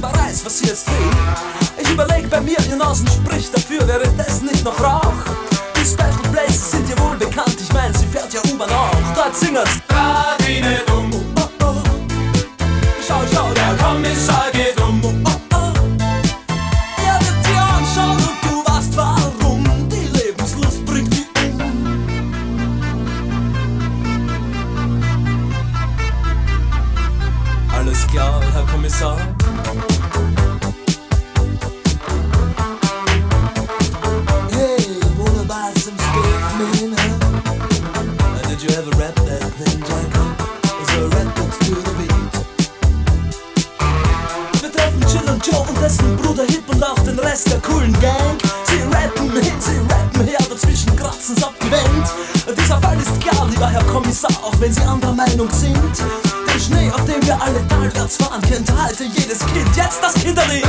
Wer weiß, was hier ist wie. Ich überleg bei mir, ihr Nasen spricht dafür, wäre das nicht noch Rauch. Die Special Places sind ja wohl bekannt, ich mein, sie fährt ja U-Bahn auch. Dort singen's Schwarz war ein Kind, halte jedes Kind, jetzt das Kinderleben.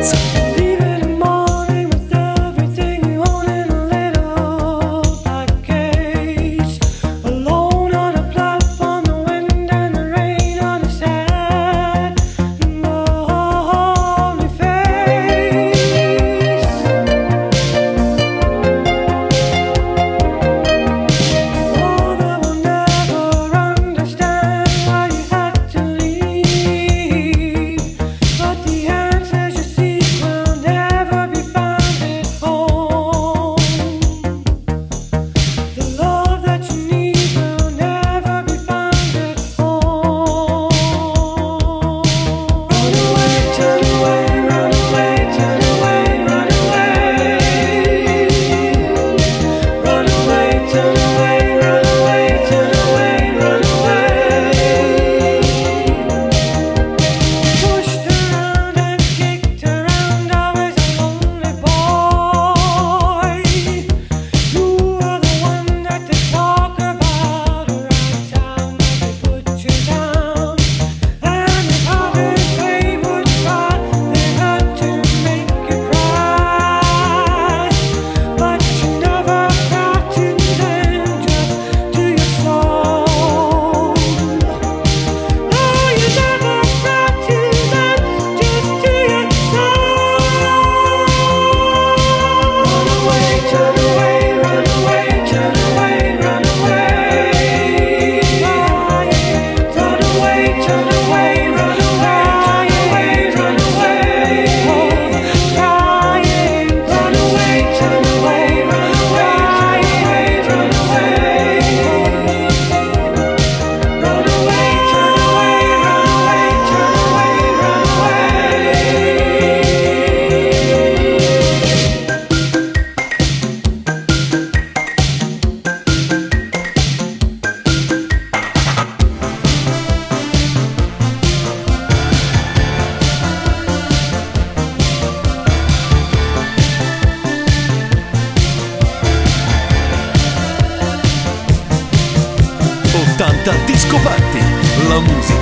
怎么办？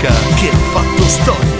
musica che ha fatto storia.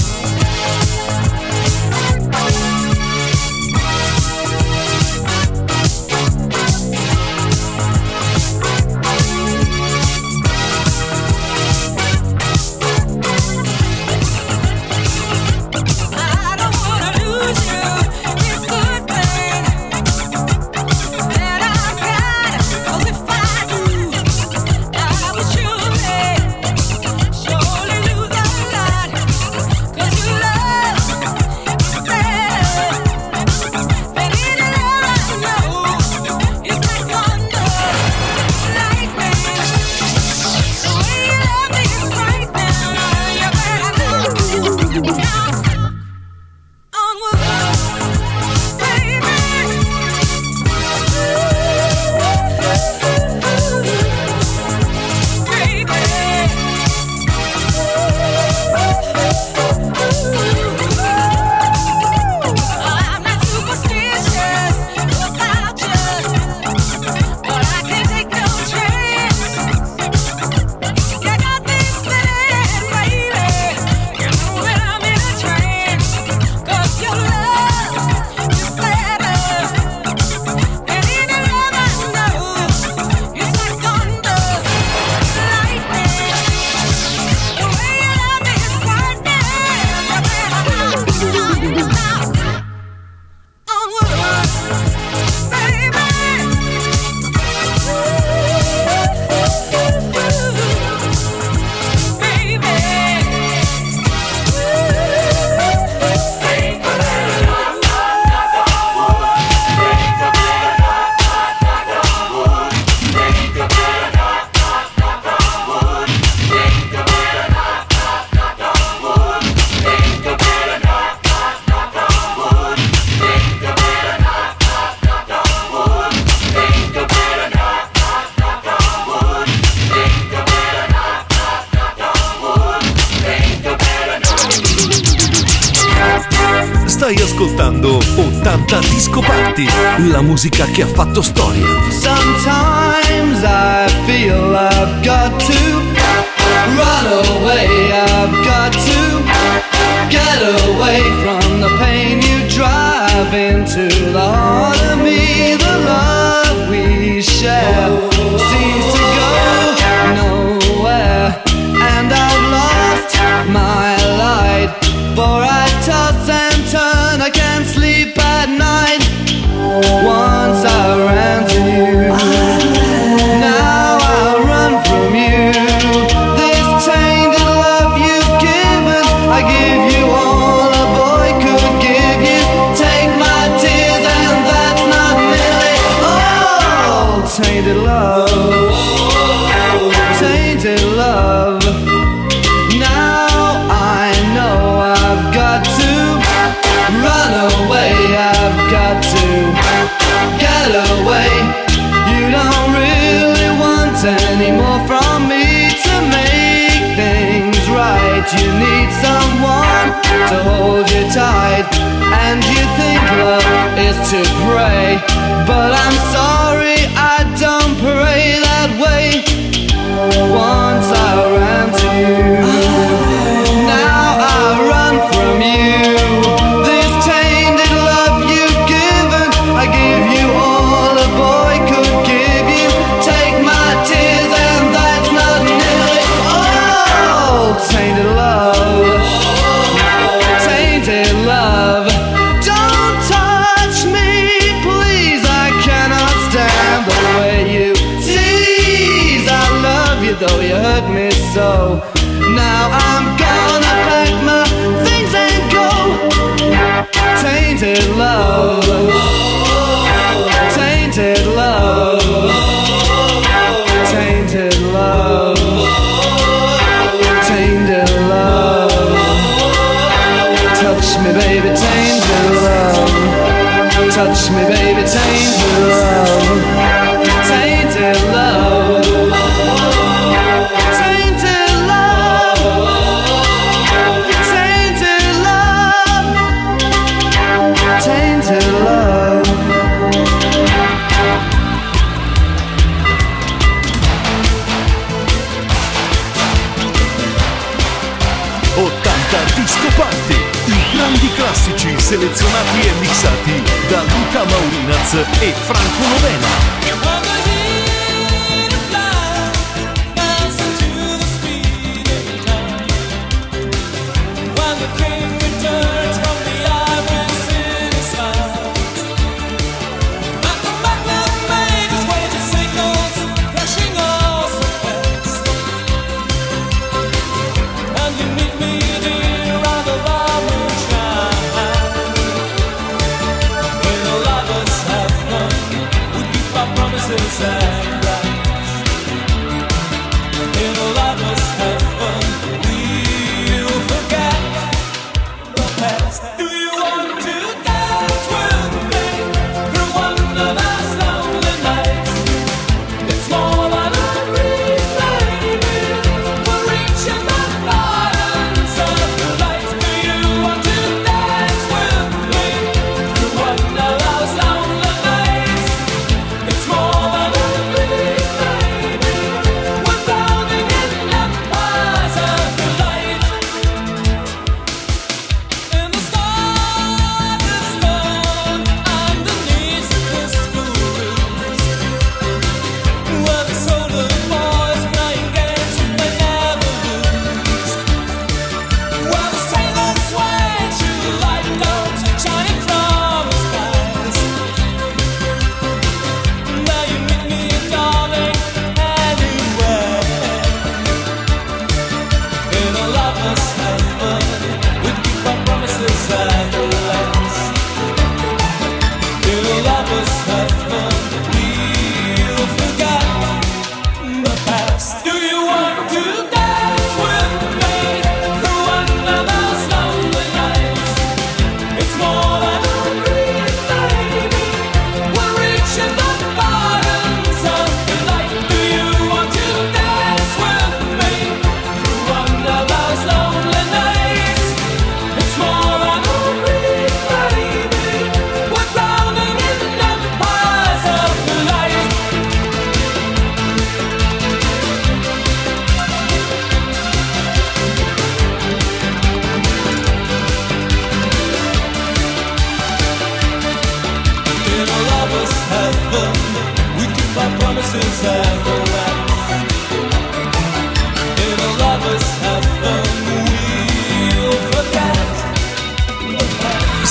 musica che ha fatto storia. Sometimes I feel I've got to run away, I've got to get away from the pain you drive into the heart of me, the love we share seems to go nowhere, and I've lost my light, for I toss Diaz e Franco Novella.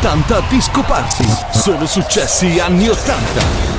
80 Disco Party. Solo successi anni 80.